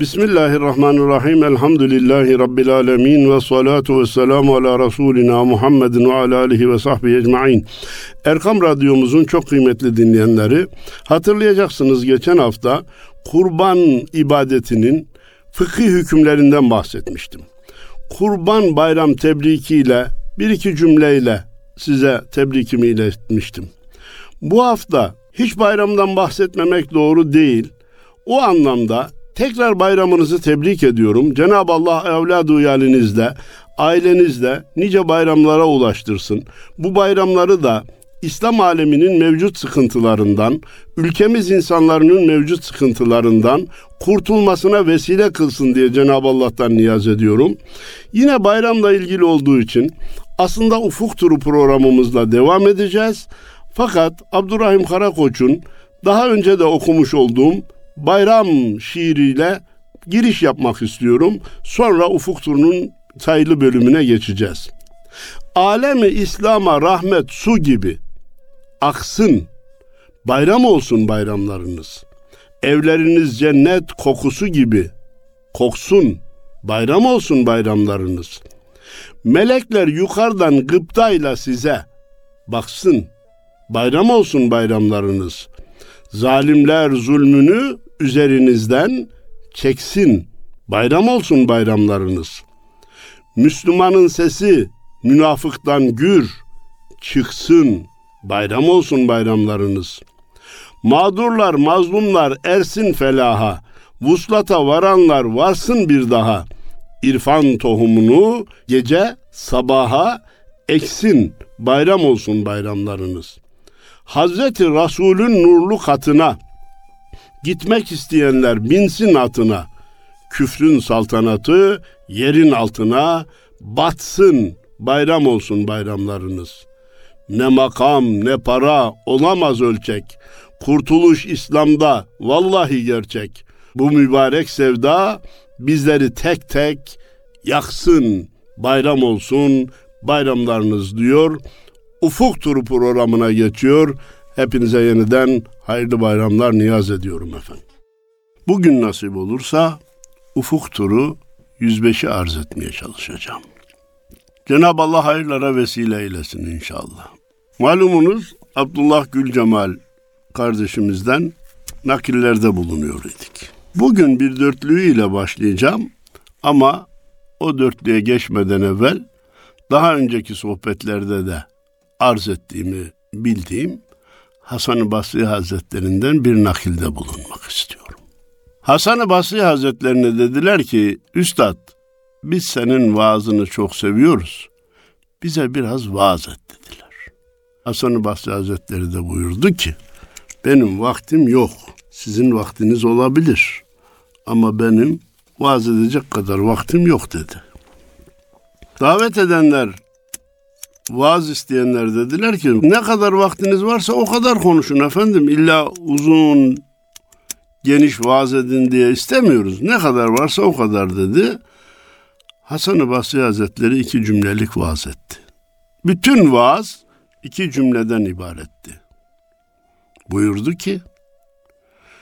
Bismillahirrahmanirrahim. Elhamdülillahi Rabbil alemin. Ve salatu ve selamu ala Resulina Muhammedin ve ala alihi ve sahbihi ecma'in. Erkam Radyomuzun çok kıymetli dinleyenleri, hatırlayacaksınız geçen hafta kurban ibadetinin fıkhi hükümlerinden bahsetmiştim. Kurban bayram tebrikiyle bir iki cümleyle size tebrikimi iletmiştim. Bu hafta hiç bayramdan bahsetmemek doğru değil. O anlamda tekrar bayramınızı tebrik ediyorum. Cenab-ı Allah evladı yalinizde, ailenizde nice bayramlara ulaştırsın. Bu bayramları da İslam aleminin mevcut sıkıntılarından, ülkemiz insanlarının mevcut sıkıntılarından kurtulmasına vesile kılsın diye Cenab-ı Allah'tan niyaz ediyorum. Yine bayramla ilgili olduğu için aslında Ufuk Turu programımızla devam edeceğiz. Fakat Abdurrahim Karakoç'un daha önce de okumuş olduğum bayram şiiriyle giriş yapmak istiyorum. Sonra Ufuk Turu'nun sayılı bölümüne geçeceğiz. Alemi İslam'a rahmet su gibi aksın. Bayram olsun bayramlarınız. Evleriniz cennet kokusu gibi koksun. Bayram olsun bayramlarınız. Melekler yukarıdan gıptayla size baksın. Bayram olsun bayramlarınız. Zalimler zulmünü üzerinizden çeksin. Bayram olsun bayramlarınız. Müslümanın sesi münafıktan gür çıksın. Bayram olsun bayramlarınız. Mağdurlar, mazlumlar ersin felaha. Vuslata varanlar varsın bir daha. İrfan tohumunu gece sabaha eksin. Bayram olsun bayramlarınız. Hazreti Resul'ün nurlu katına gitmek isteyenler binsin atına. Küfrün saltanatı yerin altına batsın. Bayram olsun bayramlarınız.'' Ne makam ne para olamaz ölçek. Kurtuluş İslam'da vallahi gerçek. Bu mübarek sevda bizleri tek tek yaksın. Bayram olsun bayramlarınız diyor. Ufuk Turu programına geçiyor. Hepinize yeniden hayırlı bayramlar niyaz ediyorum efendim. Bugün nasip olursa Ufuk Turu 105'i arz etmeye çalışacağım. Cenab-ı Allah hayırlara vesile eylesin inşallah. Malumunuz Abdullah Gülcemal kardeşimizden nakillerde bulunuyor idik. Bugün bir dörtlüğü başlayacağım ama o dörtlüğe geçmeden evvel daha önceki sohbetlerde de arz ettiğimi bildiğim Hasan-ı Basri Hazretlerinden bir nakilde bulunmak istiyorum. Hasan-ı Basri Hazretlerine dediler ki, Üstad biz senin vaazını çok seviyoruz. Bize biraz vaaz et dediler. Hasan-ı Basri Hazretleri de buyurdu ki benim vaktim yok. Sizin vaktiniz olabilir. Ama benim vaaz edecek kadar vaktim yok dedi. Davet edenler, vaaz isteyenler dediler ki ne kadar vaktiniz varsa o kadar konuşun efendim. İlla uzun, geniş vaaz edin diye istemiyoruz. Ne kadar varsa o kadar dedi. Hasan-ı Basri Hazretleri iki cümlelik vaaz etti. Bütün vaaz iki cümleden ibaretti. Buyurdu ki,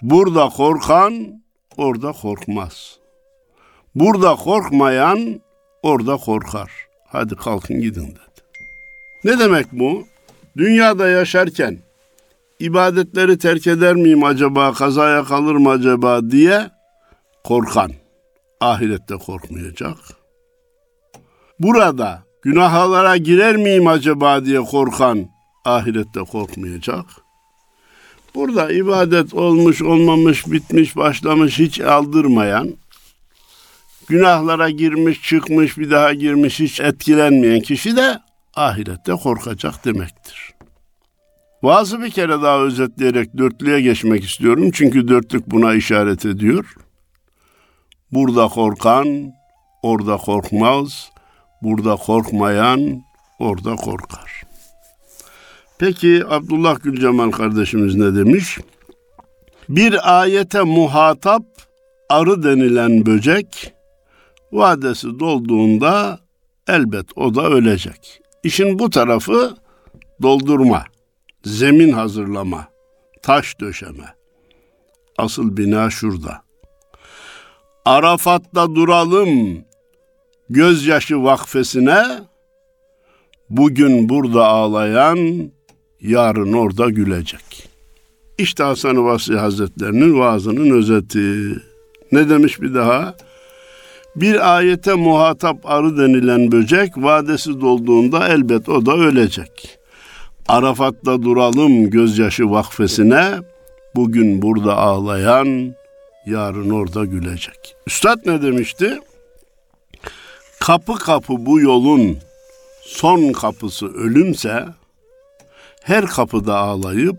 burada korkan orada korkmaz. Burada korkmayan orada korkar. Hadi kalkın gidin dedi. Ne demek bu? Dünyada yaşarken ibadetleri terk eder miyim acaba, kazaya kalır mı acaba diye korkan. Ahirette korkmayacak. Burada Günahlara girer miyim acaba diye korkan ahirette korkmayacak. Burada ibadet olmuş, olmamış, bitmiş, başlamış hiç aldırmayan, günahlara girmiş, çıkmış, bir daha girmiş, hiç etkilenmeyen kişi de ahirette korkacak demektir. Vaazı bir kere daha özetleyerek dörtlüğe geçmek istiyorum. Çünkü dörtlük buna işaret ediyor. Burada korkan, orada korkmaz. Burada korkmayan orada korkar. Peki Abdullah Gülcemal kardeşimiz ne demiş? Bir ayete muhatap arı denilen böcek vadesi dolduğunda elbet o da ölecek. İşin bu tarafı doldurma, zemin hazırlama, taş döşeme. Asıl bina şurada. Arafat'ta duralım gözyaşı vakfesine, bugün burada ağlayan, yarın orada gülecek. İşte Hasan-ı Basri Hazretlerinin vaazının özeti. Ne demiş bir daha? Bir ayete muhatap arı denilen böcek vadesi dolduğunda elbet o da ölecek. Arafat'ta duralım gözyaşı vakfesine, bugün burada ağlayan, yarın orada gülecek. Üstad ne demişti? Kapı kapı bu yolun son kapısı ölümse, her kapıda ağlayıp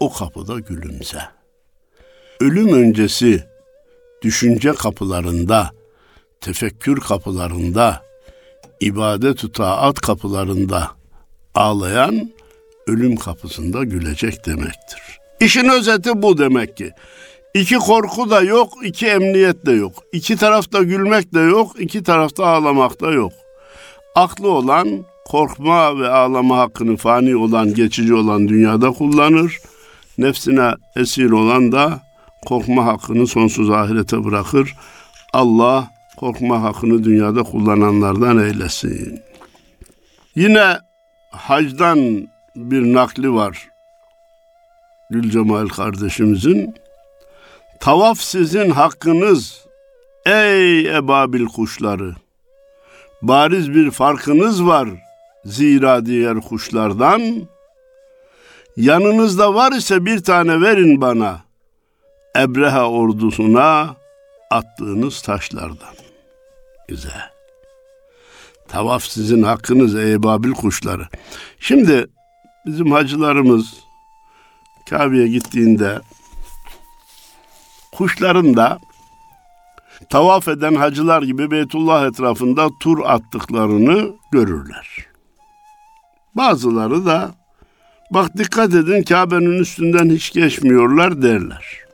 o kapıda gülümse. Ölüm öncesi düşünce kapılarında, tefekkür kapılarında, ibadet taat kapılarında ağlayan ölüm kapısında gülecek demektir. İşin özeti bu demek ki. İki korku da yok, iki emniyet de yok. İki tarafta gülmek de yok, iki tarafta ağlamak da yok. Aklı olan korkma ve ağlama hakkını fani olan, geçici olan dünyada kullanır. Nefsine esir olan da korkma hakkını sonsuz ahirete bırakır. Allah korkma hakkını dünyada kullananlardan eylesin. Yine hacdan bir nakli var. Gülcemal kardeşimizin. Tavaf sizin hakkınız ey ebabil kuşları. Bariz bir farkınız var zira diğer kuşlardan. Yanınızda var ise bir tane verin bana. Ebrehe ordusuna attığınız taşlardan. Güzel. Tavaf sizin hakkınız ey Babil kuşları. Şimdi bizim hacılarımız Kabe'ye gittiğinde kuşların da tavaf eden hacılar gibi Beytullah etrafında tur attıklarını görürler. Bazıları da bak dikkat edin Kabe'nin üstünden hiç geçmiyorlar derler.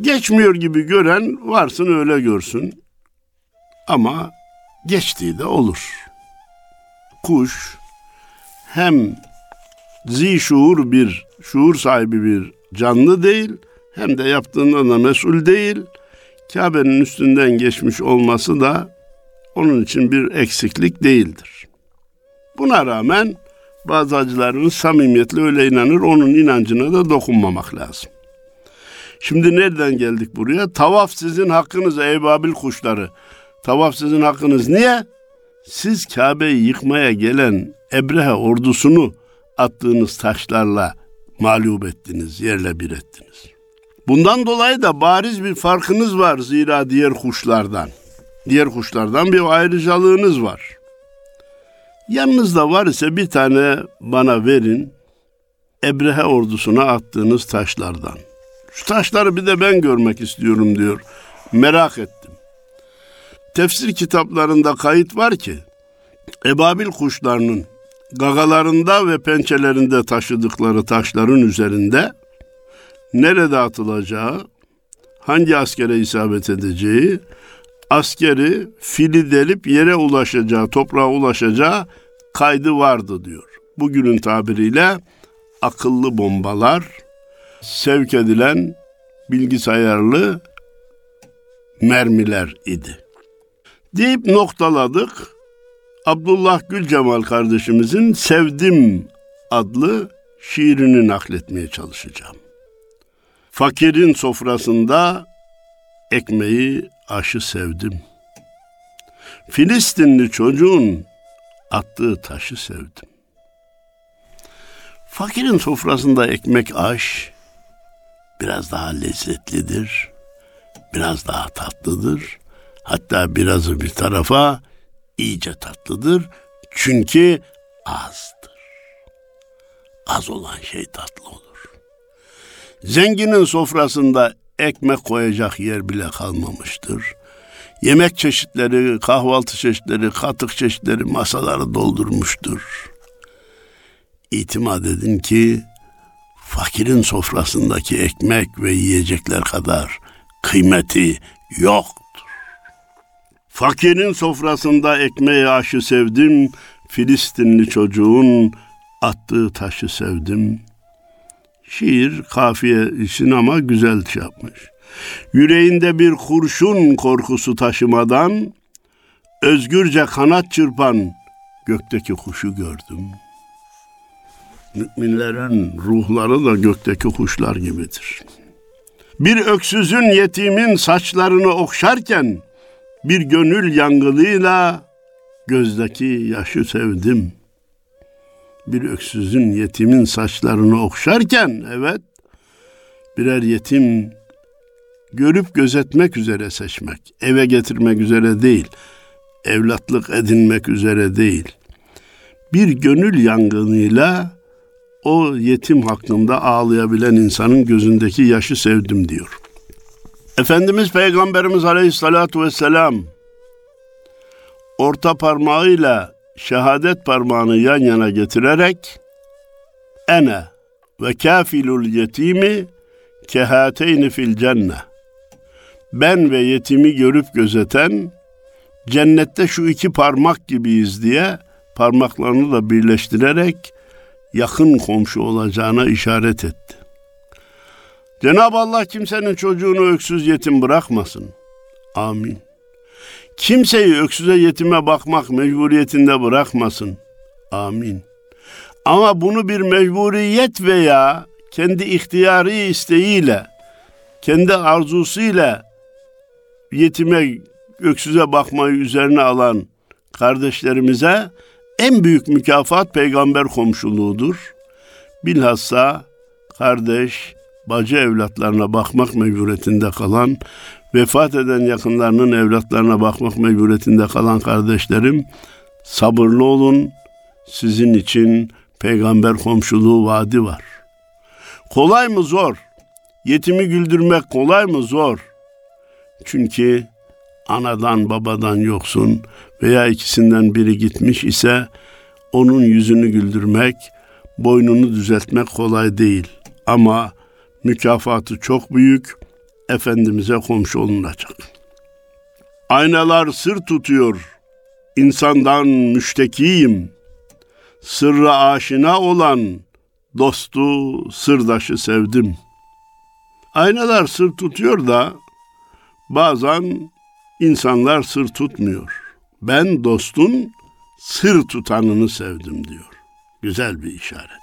Geçmiyor gibi gören varsın öyle görsün. Ama geçtiği de olur. Kuş hem zişuur bir, şuur sahibi bir canlı değil, hem de yaptığından da mesul değil. Kabe'nin üstünden geçmiş olması da onun için bir eksiklik değildir. Buna rağmen bazı hacılarımız samimiyetle öyle inanır, onun inancına da dokunmamak lazım. Şimdi nereden geldik buraya? Tavaf sizin hakkınız ey Babil kuşları. Tavaf sizin hakkınız. Niye? Siz Kabe'yi yıkmaya gelen Ebrehe ordusunu attığınız taşlarla mağlup ettiniz, yerle bir ettiniz. Bundan dolayı da bariz bir farkınız var zira diğer kuşlardan. Diğer kuşlardan bir ayrıcalığınız var. Yanınızda var ise bir tane bana verin. Ebrehe ordusuna attığınız taşlardan. Şu taşları bir de ben görmek istiyorum diyor. Merak ettim. Tefsir kitaplarında kayıt var ki ebabil kuşlarının gagalarında ve pençelerinde taşıdıkları taşların üzerinde nerede atılacağı, hangi askere isabet edeceği, askeri fili delip yere ulaşacağı, toprağa ulaşacağı kaydı vardı diyor. Bugünün tabiriyle akıllı bombalar sevk edilen bilgisayarlı mermiler idi. Deyip noktaladık. Abdullah Gül Cemal kardeşimizin Sevdim adlı şiirini nakletmeye çalışacağım. Fakirin sofrasında ekmeği aşı sevdim. Filistinli çocuğun attığı taşı sevdim. Fakirin sofrasında ekmek aş biraz daha lezzetlidir, biraz daha tatlıdır. Hatta birazı bir tarafa iyice tatlıdır. Çünkü azdır. Az olan şey tatlı olur. Zenginin sofrasında ekmek koyacak yer bile kalmamıştır. Yemek çeşitleri, kahvaltı çeşitleri, katık çeşitleri masaları doldurmuştur. İtimat edin ki fakirin sofrasındaki ekmek ve yiyecekler kadar kıymeti yoktur. Fakirin sofrasında ekmeği aşı sevdim, Filistinli çocuğun attığı taşı sevdim. Şiir kafiye için ama güzel şey yapmış. Yüreğinde bir kurşun korkusu taşımadan özgürce kanat çırpan gökteki kuşu gördüm. Müminlerin ruhları da gökteki kuşlar gibidir. Bir öksüzün yetimin saçlarını okşarken bir gönül yangılıyla gözdeki yaşı sevdim. Bir öksüzün yetimin saçlarını okşarken evet birer yetim görüp gözetmek üzere seçmek, eve getirmek üzere değil, evlatlık edinmek üzere değil. Bir gönül yangınıyla o yetim hakkında ağlayabilen insanın gözündeki yaşı sevdim diyor. Efendimiz Peygamberimiz Aleyhisselatü Vesselam orta parmağıyla şehadet parmağını yan yana getirerek ene ve kafilul yetimi kehateyni fil cenne ben ve yetimi görüp gözeten cennette şu iki parmak gibiyiz diye parmaklarını da birleştirerek yakın komşu olacağına işaret etti. Cenab-ı Allah kimsenin çocuğunu öksüz yetim bırakmasın. Amin. Kimseyi öksüze yetime bakmak mecburiyetinde bırakmasın. Amin. Ama bunu bir mecburiyet veya kendi ihtiyari isteğiyle, kendi arzusuyla yetime, öksüze bakmayı üzerine alan kardeşlerimize en büyük mükafat peygamber komşuluğudur. Bilhassa kardeş, bacı evlatlarına bakmak mecburiyetinde kalan, vefat eden yakınlarının evlatlarına bakmak mecburiyetinde kalan kardeşlerim, sabırlı olun. Sizin için peygamber komşuluğu vaadi var. Kolay mı zor? Yetimi güldürmek kolay mı zor? Çünkü anadan babadan yoksun veya ikisinden biri gitmiş ise onun yüzünü güldürmek, boynunu düzeltmek kolay değil. Ama mükafatı çok büyük, Efendimiz'e komşu olunacak. Aynalar sır tutuyor, insandan müştekiyim. Sırra aşina olan dostu, sırdaşı sevdim. Aynalar sır tutuyor da bazen insanlar sır tutmuyor. Ben dostun sır tutanını sevdim diyor. Güzel bir işaret.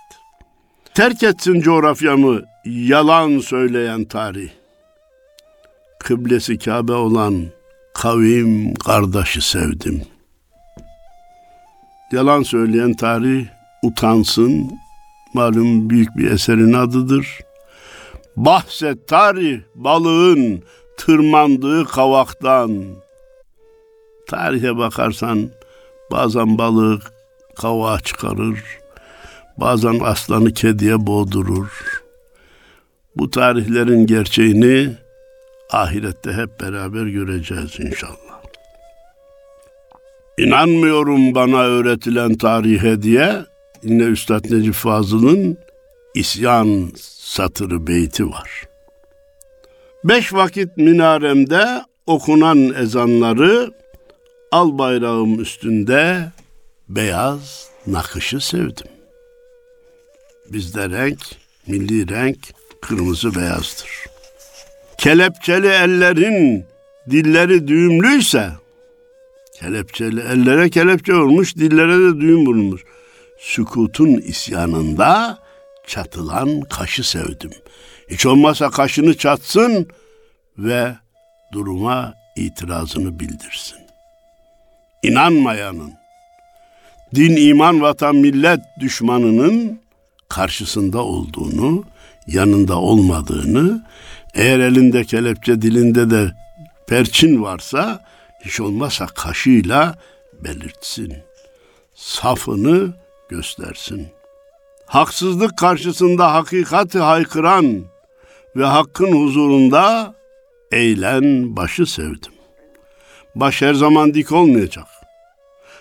Terk etsin coğrafyamı yalan söyleyen tarih. Kıblesi Kabe olan kavim kardeşi sevdim. Yalan söyleyen tarih utansın. Malum büyük bir eserin adıdır. Bahset tarih balığın tırmandığı kavaktan. Tarihe bakarsan bazen balık kavağa çıkarır, bazen aslanı kediye boğdurur. Bu tarihlerin gerçeğini ahirette hep beraber göreceğiz inşallah. İnanmıyorum bana öğretilen tarihe diye yine Üstad Necip Fazıl'ın isyan satırı beyti var. Beş vakit minaremde okunan ezanları al bayrağım üstünde beyaz nakışı sevdim. Bizde renk, milli renk kırmızı beyazdır. Kelepçeli ellerin dilleri düğümlüyse, kelepçeli ellere kelepçe olmuş, dillere de düğüm bulunmuş. Sükutun isyanında çatılan kaşı sevdim. Hiç olmazsa kaşını çatsın ve duruma itirazını bildirsin. İnanmayanın, din, iman, vatan, millet düşmanının karşısında olduğunu, yanında olmadığını, eğer elinde kelepçe dilinde de perçin varsa hiç olmazsa kaşıyla belirtsin. Safını göstersin. Haksızlık karşısında hakikati haykıran ve hakkın huzurunda eğlen başı sevdim. Baş her zaman dik olmayacak.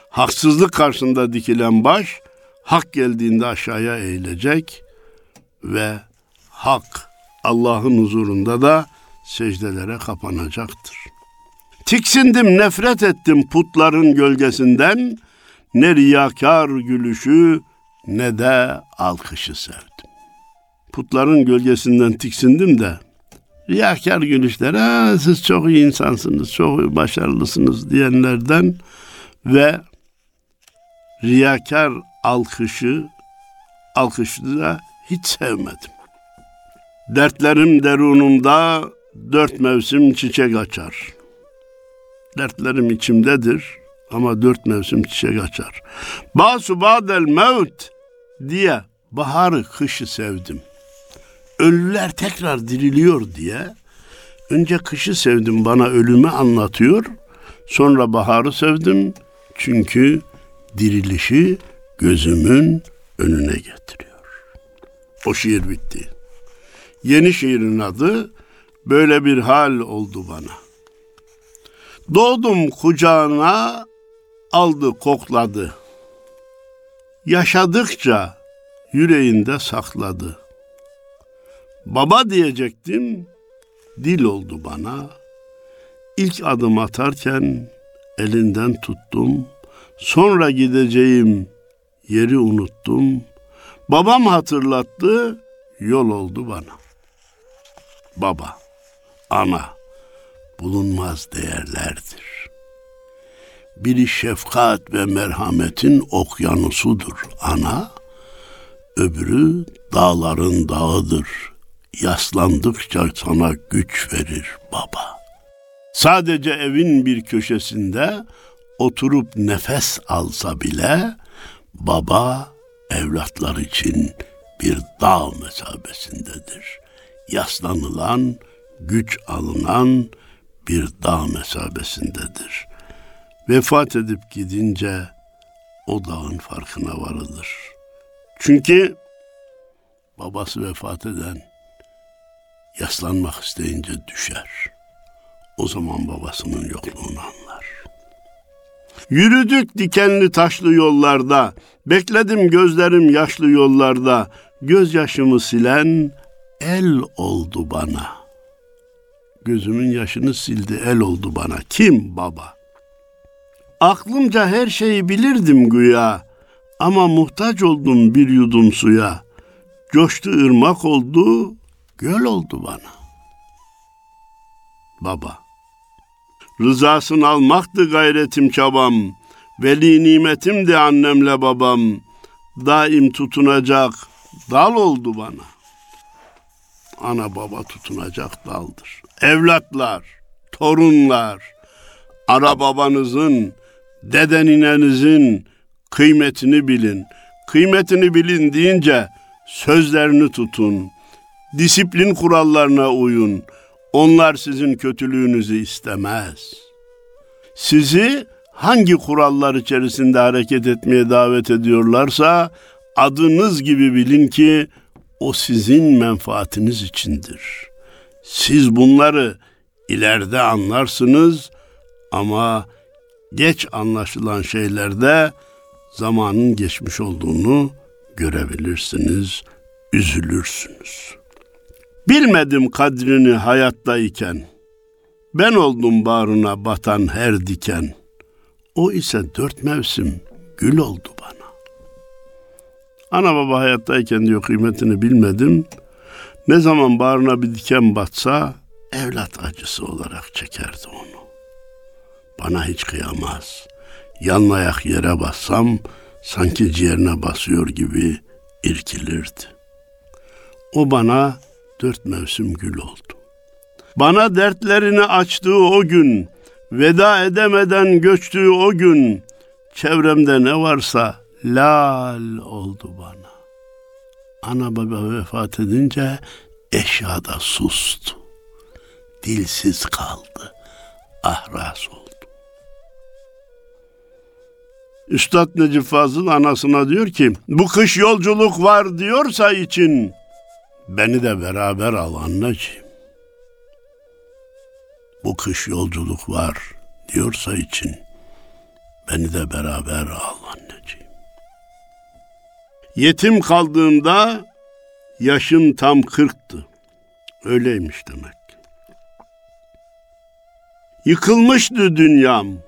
Haksızlık karşısında dikilen baş, hak geldiğinde aşağıya eğilecek ve hak Allah'ın huzurunda da secdelere kapanacaktır. Tiksindim, nefret ettim putların gölgesinden, ne riyakar gülüşü ne de alkışı sevdim. Putların gölgesinden tiksindim de riyakar gülüşler, ha, siz çok iyi insansınız, çok başarılısınız diyenlerden ve riyakar alkışı, alkışı da hiç sevmedim. Dertlerim derunumda dört mevsim çiçek açar. Dertlerim içimdedir ama dört mevsim çiçek açar. Basu badel mevt diye baharı kışı sevdim. Ölüler tekrar diriliyor diye önce kışı sevdim bana ölümü anlatıyor. Sonra baharı sevdim çünkü dirilişi gözümün önüne getiriyor. O şiir bitti. Yeni şiirin adı böyle bir hal oldu bana. Doğdum kucağına aldı kokladı. Yaşadıkça yüreğinde sakladı. Baba diyecektim, dil oldu bana. İlk adım atarken elinden tuttum. Sonra gideceğim yeri unuttum. Babam hatırlattı, yol oldu bana. Baba, ana bulunmaz değerlerdir. Biri şefkat ve merhametin okyanusudur ana, öbürü dağların dağıdır. Yaslandıkça sana güç verir baba. Sadece evin bir köşesinde oturup nefes alsa bile baba evlatlar için bir dağ mesabesindedir. Yaslanılan, güç alınan bir dağ mesabesindedir. Vefat edip gidince o dağın farkına varılır. Çünkü babası vefat eden yaslanmak isteyince düşer. O zaman babasının yokluğunu anlar. Yürüdük dikenli taşlı yollarda, bekledim gözlerim yaşlı yollarda, gözyaşımı silen el oldu bana. Gözümün yaşını sildi, el oldu bana. Kim baba? Aklımca her şeyi bilirdim güya, ama muhtaç oldum bir yudum suya. Coştu ırmak oldu, göl oldu bana. Baba, rızasını almaktı gayretim çabam, veli nimetim de annemle babam, daim tutunacak dal oldu bana. Ana baba tutunacak daldır. Evlatlar, torunlar, ara babanızın, dedeninenizin kıymetini bilin. Kıymetini bilin deyince sözlerini tutun. Disiplin kurallarına uyun. Onlar sizin kötülüğünüzü istemez. Sizi hangi kurallar içerisinde hareket etmeye davet ediyorlarsa adınız gibi bilin ki o sizin menfaatiniz içindir. Siz bunları ileride anlarsınız ama geç anlaşılan şeylerde zamanın geçmiş olduğunu görebilirsiniz, üzülürsünüz. Bilmedim kadrini hayattayken, ben oldum bağrına batan her diken, o ise dört mevsim gül oldu bana. Ana baba hayattayken diyor kıymetini bilmedim. Ne zaman bağrına bir diken batsa evlat acısı olarak çekerdi onu. Bana hiç kıyamaz. Yanlayak yere bassam sanki ciğerine basıyor gibi irkilirdi. O bana dört mevsim gül oldu. Bana dertlerini açtığı o gün, veda edemeden göçtüğü o gün, çevremde ne varsa lal oldu bana. Ana baba vefat edince eşya da sustu. Dilsiz kaldı. Ahras oldu. Üstad Necip Fazıl anasına diyor ki bu kış yolculuk var diyorsa için beni de beraber al anneciğim. Bu kış yolculuk var diyorsa için beni de beraber al anneciğim. Yetim kaldığımda yaşım tam kırktı. Öyleymiş demek. Yıkılmıştı dünyam.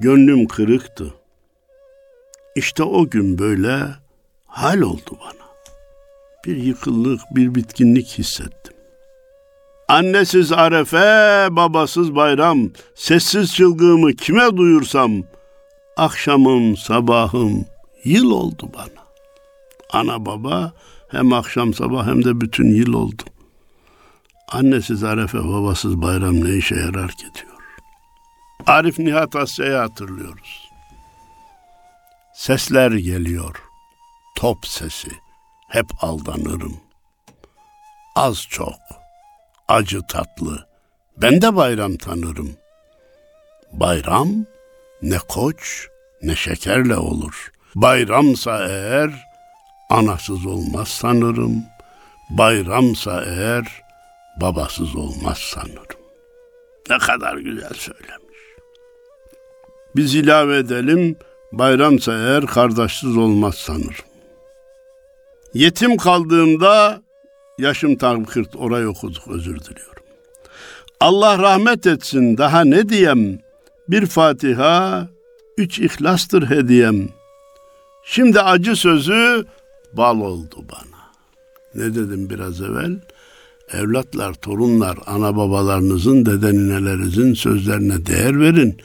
Gönlüm kırıktı. İşte o gün böyle hal oldu bana. Bir yıkıllık, bir bitkinlik hissettim. Annesiz arefe, babasız bayram, sessiz çılgığımı kime duyursam, akşamım, sabahım, yıl oldu bana. Ana baba hem akşam sabah hem de bütün yıl oldu. Annesiz arefe, babasız bayram ne işe yarar ki diyor. Arif Nihat Asya'yı hatırlıyoruz. Sesler geliyor, top sesi, hep aldanırım. Az çok, acı tatlı, ben de bayram tanırım. Bayram ne koç ne şekerle olur. Bayramsa eğer anasız olmaz sanırım. Bayramsa eğer babasız olmaz sanırım. Ne kadar güzel söylemiş. Biz ilave edelim, bayramsa eğer kardeşsiz olmaz sanırım. Yetim kaldığımda yaşım tam 40 orayı okuduk özür diliyorum. Allah rahmet etsin daha ne diyem bir Fatiha üç ihlastır hediyem. Şimdi acı sözü bal oldu bana. Ne dedim biraz evvel? Evlatlar, torunlar, ana babalarınızın, dede ninelerinizin sözlerine değer verin.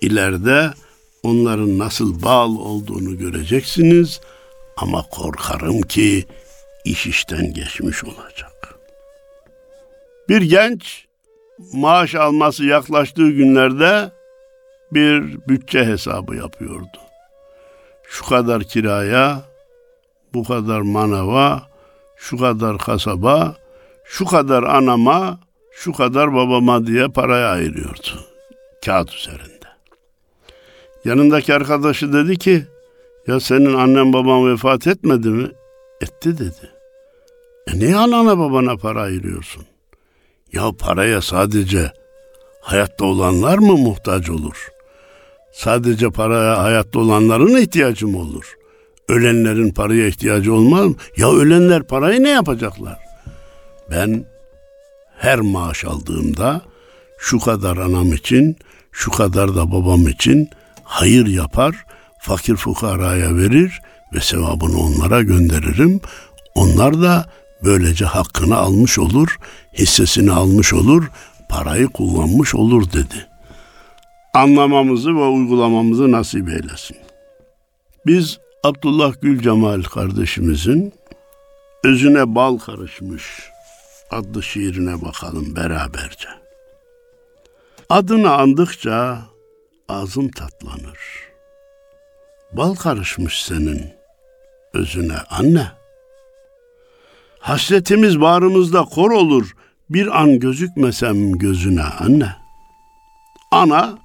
İleride onların nasıl bal olduğunu göreceksiniz ama korkarım ki iş işten geçmiş olacak. Bir genç maaş alması yaklaştığı günlerde bir bütçe hesabı yapıyordu. Şu kadar kiraya, bu kadar manava, şu kadar kasaba, şu kadar anama, şu kadar babama diye parayı ayırıyordu kağıt üzerinde. Yanındaki arkadaşı dedi ki, ya senin annen baban vefat etmedi mi? Etti dedi. E niye anana babana para ayırıyorsun? Ya paraya sadece hayatta olanlar mı muhtaç olur? Sadece paraya hayatta olanların ihtiyacı mı olur? Ölenlerin paraya ihtiyacı olmaz mı? Ya ölenler parayı ne yapacaklar? Ben her maaş aldığımda şu kadar anam için, şu kadar da babam için hayır yapar, fakir fukaraya verir ve sevabını onlara gönderirim. Onlar da böylece hakkını almış olur, hissesini almış olur, parayı kullanmış olur dedi. Anlamamızı ve uygulamamızı nasip eylesin. Biz Abdullah Gül Cemal kardeşimizin Özüne Bal Karışmış adlı şiirine bakalım beraberce. Adını andıkça ağzım tatlanır. Bal karışmış senin özüne anne. Hasretimiz bağrımızda kor olur, bir an gözükmesem gözüne anne. Ana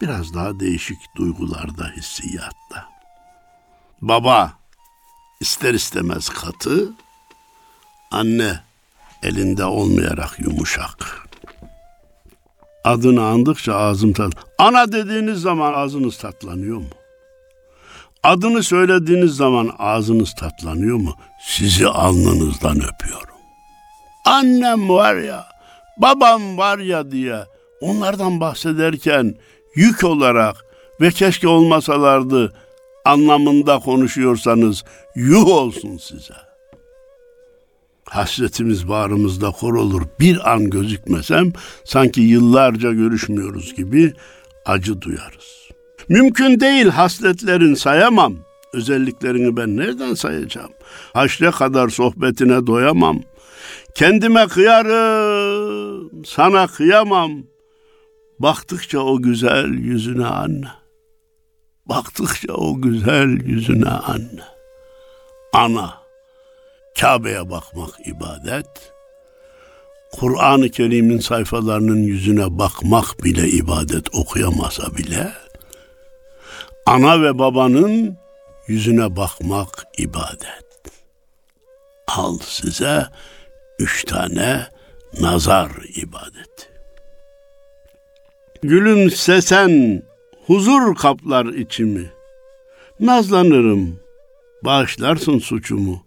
biraz daha değişik duygularda, hissiyatta. Baba ister istemez katı, anne elinde olmayarak yumuşak. Adını andıkça ağzım tat. Ana dediğiniz zaman ağzınız tatlanıyor mu? Adını söylediğiniz zaman ağzınız tatlanıyor mu? Sizi alnınızdan öpüyorum. Annem var ya, babam var ya diye onlardan bahsederken yük olarak ve keşke olmasalardı anlamında konuşuyorsanız yuh olsun size. Hasretimiz bağrımızda kor olur. Bir an gözükmesem sanki yıllarca görüşmüyoruz gibi acı duyarız. Mümkün değil hasletlerin sayamam. Özelliklerini ben nereden sayacağım? Haşre kadar sohbetine doyamam. Kendime kıyarım, sana kıyamam. Baktıkça o güzel yüzüne anne. Baktıkça o güzel yüzüne anne. Ana, Kabe'ye bakmak ibadet. Kur'an-ı Kerim'in sayfalarının yüzüne bakmak bile ibadet okuyamasa bile ana ve babanın yüzüne bakmak ibadet. Al size üç tane nazar ibadeti. Gülümsesen huzur kaplar içimi. Nazlanırım, bağışlarsın suçumu.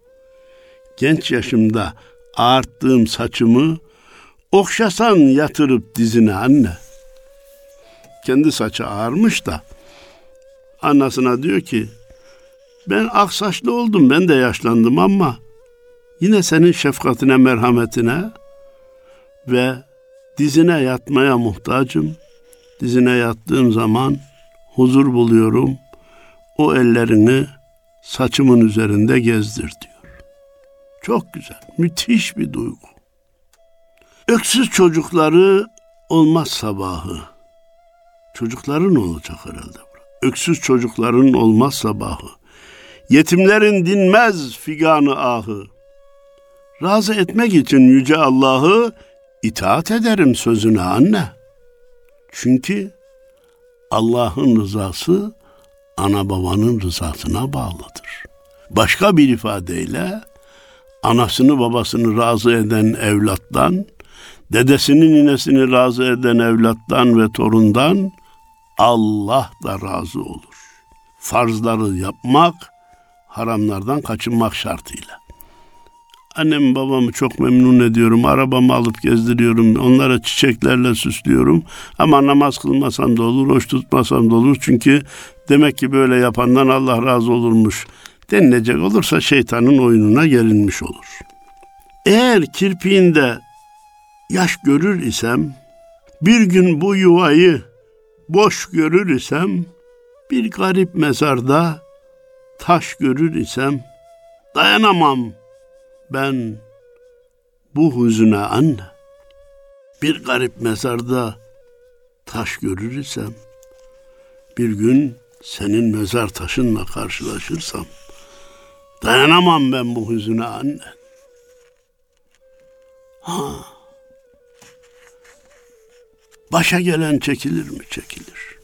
Genç yaşımda ağarttığım saçımı okşasan yatırıp dizine anne. Kendi saçı ağarmış da Annesine diyor ki ben aksaçlı oldum ben de yaşlandım ama yine senin şefkatine merhametine ve dizine yatmaya muhtacım. Dizine yattığım zaman huzur buluyorum. O ellerini saçımın üzerinde gezdir diyor. Çok güzel, müthiş bir duygu. Öksüz çocukları olmaz sabahı. Çocukların olacak herhalde. Öksüz çocukların olmaz sabahı. Yetimlerin dinmez figanı ahı. Razı etmek için yüce Allah'ı itaat ederim sözüne anne. Çünkü Allah'ın rızası ana babanın rızasına bağlıdır. Başka bir ifadeyle anasını babasını razı eden evlattan, dedesini ninesini razı eden evlattan ve torundan Allah da razı olur. Farzları yapmak, haramlardan kaçınmak şartıyla. Annem babamı çok memnun ediyorum. Arabamı alıp gezdiriyorum. Onlara çiçeklerle süslüyorum. Ama namaz kılmasam da olur, hoş tutmasam da olur. Çünkü demek ki böyle yapandan Allah razı olurmuş denilecek olursa şeytanın oyununa gelinmiş olur. Eğer kirpiğinde yaş görür isem, bir gün bu yuvayı boş görür isem, bir garip mezarda taş görür isem, dayanamam ben bu hüzüne anne. Bir garip mezarda taş görür isem, bir gün senin mezar taşınla karşılaşırsam, dayanamam ben bu hüzüne anne. Ha, Başa gelen çekilir mi? Çekilir.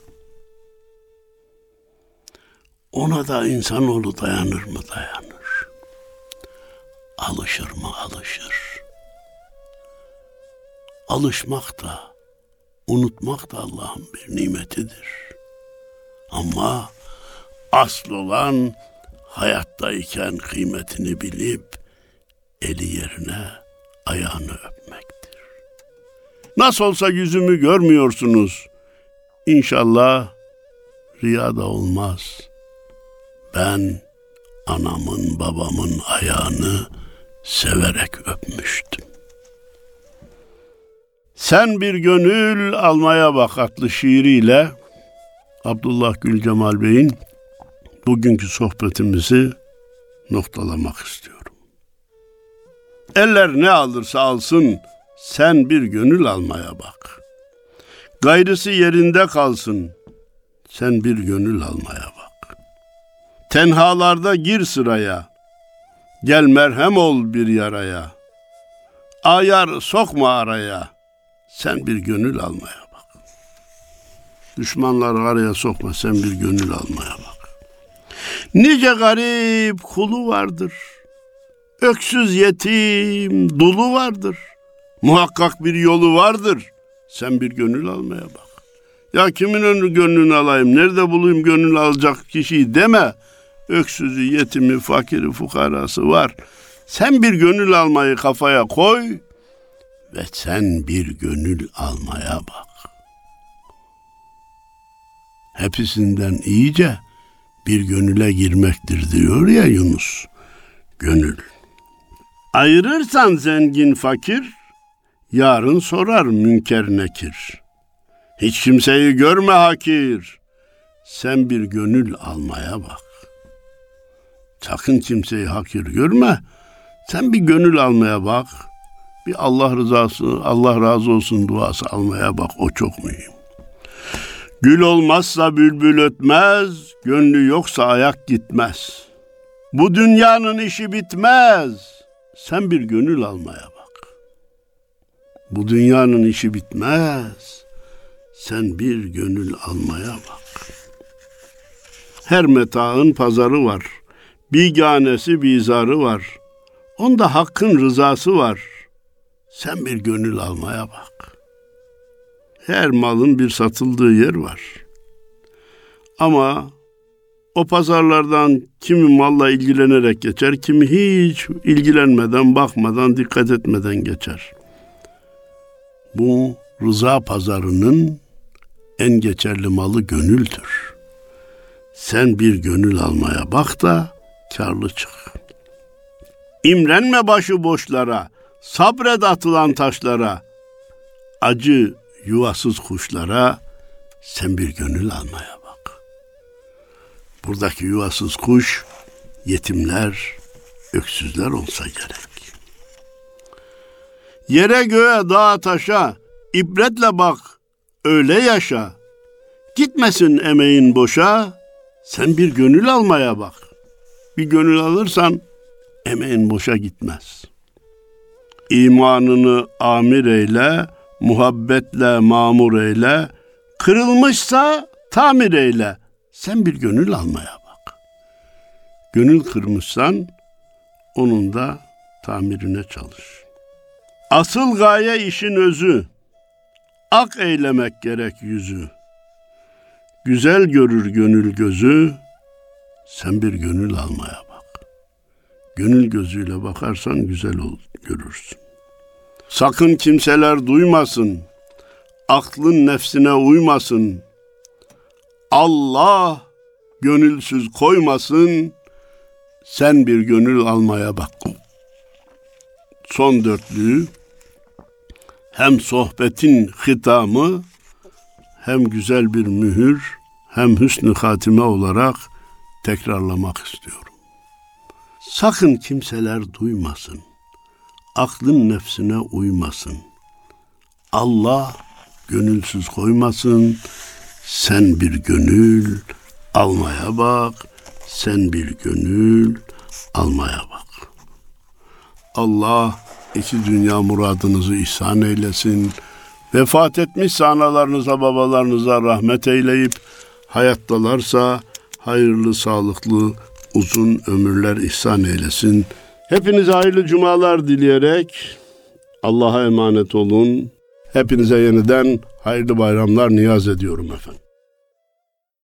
Ona da insanoğlu dayanır mı? Dayanır. Alışır mı? Alışır. Alışmak da, unutmak da Allah'ın bir nimetidir. Ama asıl olan hayattayken kıymetini bilip eli yerine ayağını öpmek. Nasıl olsa yüzümü görmüyorsunuz. İnşallah riyada olmaz. Ben anamın babamın ayağını severek öpmüştüm. Sen bir gönül almaya bak adlı şiiriyle Abdullah Gül Cemal Bey'in bugünkü sohbetimizi noktalamak istiyorum. Eller ne alırsa alsın sen bir gönül almaya bak. Gayrısı yerinde kalsın. Sen bir gönül almaya bak. Tenhalarda gir sıraya. Gel merhem ol bir yaraya. Ayar sokma araya. Sen bir gönül almaya bak. Düşmanları araya sokma. Sen bir gönül almaya bak. Nice garip kulu vardır. Öksüz yetim dulu vardır.'' Muhakkak bir yolu vardır. Sen bir gönül almaya bak. Ya kimin önü gönlünü alayım, nerede bulayım gönül alacak kişiyi deme. Öksüzü, yetimi, fakiri, fukarası var. Sen bir gönül almayı kafaya koy ve sen bir gönül almaya bak. Hepsinden iyice bir gönüle girmektir diyor ya Yunus. Gönül. Ayırırsan zengin fakir, yarın sorar münker nekir. Hiç kimseyi görme hakir, sen bir gönül almaya bak. Sakın kimseyi hakir görme, sen bir gönül almaya bak. Bir Allah rızası, Allah razı olsun duası almaya bak, o çok mühim. Gül olmazsa bülbül ötmez, gönlü yoksa ayak gitmez. Bu dünyanın işi bitmez, sen bir gönül almaya. Bu dünyanın işi bitmez. Sen bir gönül almaya bak. Her metaın pazarı var. Biganesi bizarı var. Onda hakkın rızası var. Sen bir gönül almaya bak. Her malın bir satıldığı yer var. Ama o pazarlardan kimi malla ilgilenerek geçer, kimi hiç ilgilenmeden, bakmadan, dikkat etmeden geçer bu rıza pazarının en geçerli malı gönüldür. Sen bir gönül almaya bak da karlı çık. İmrenme başı boşlara, sabret atılan taşlara. acı yuvasız kuşlara sen bir gönül almaya bak. Buradaki yuvasız kuş yetimler, öksüzler olsa gerek. Yere göğe dağa taşa ibretle bak öyle yaşa. Gitmesin emeğin boşa sen bir gönül almaya bak. Bir gönül alırsan emeğin boşa gitmez. İmanını amir eyle, muhabbetle mamur eyle, kırılmışsa tamir eyle. Sen bir gönül almaya bak. Gönül kırmışsan onun da tamirine çalış. Asıl gaye işin özü, ak eylemek gerek yüzü. Güzel görür gönül gözü, sen bir gönül almaya bak. Gönül gözüyle bakarsan güzel ol, görürsün. Sakın kimseler duymasın, aklın nefsine uymasın. Allah gönülsüz koymasın, sen bir gönül almaya bak. Son dörtlüğü hem sohbetin hitamı hem güzel bir mühür hem hüsnü hatime olarak tekrarlamak istiyorum. Sakın kimseler duymasın. Aklın nefsine uymasın. Allah gönülsüz koymasın. Sen bir gönül almaya bak. Sen bir gönül almaya bak. Allah iki dünya muradınızı ihsan eylesin. Vefat etmiş analarınıza babalarınıza rahmet eyleyip hayattalarsa hayırlı sağlıklı uzun ömürler ihsan eylesin. Hepinize hayırlı cumalar dileyerek Allah'a emanet olun. Hepinize yeniden hayırlı bayramlar niyaz ediyorum efendim.